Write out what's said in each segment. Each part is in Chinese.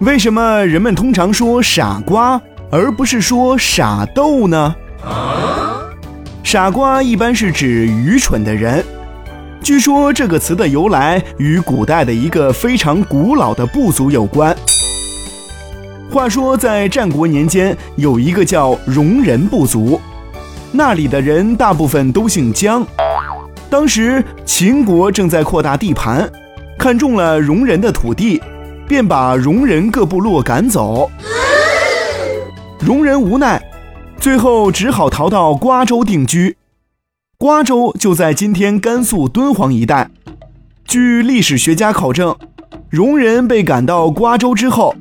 为什么人们通常说傻瓜，而不是说傻豆呢？傻瓜一般是指愚蠢的人。据说这个词的由来与古代的一个非常古老的部族有关。话说，在战国年间，有一个叫戎人部族，那里的人大部分都姓姜。当时秦国正在扩大地盘，看中了戎人的土地，便把戎人各部落赶走。戎人无奈，最后只好逃到瓜州定居。瓜州就在今天甘肃敦煌一带。据历史学家考证，戎人被赶到瓜州之后，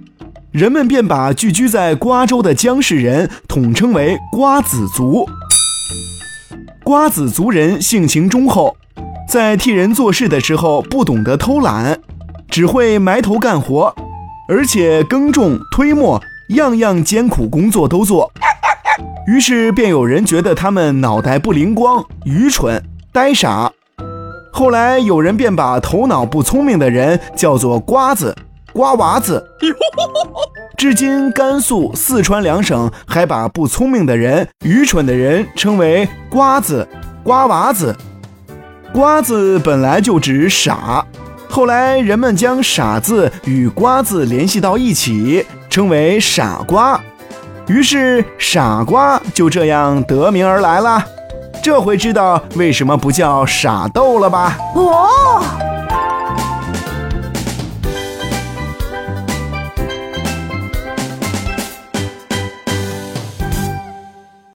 人们便把聚居在瓜州的姜氏人统称为瓜子族。瓜子族人性情忠厚，在替人做事的时候不懂得偷懒，只会埋头干活，而且耕种、推磨，样样艰苦工作都做。于是便有人觉得他们脑袋不灵光、愚蠢、呆傻。后来有人便把头脑不聪明的人叫做“瓜子”“瓜娃子”。至今，甘肃、四川两省还把不聪明的人、愚蠢的人称为“瓜子”“瓜娃子”。瓜子本来就指傻，后来人们将“傻”子与“瓜”子联系到一起，称为“傻瓜”。于是，傻瓜就这样得名而来了。这回知道为什么不叫傻豆了吧？哦。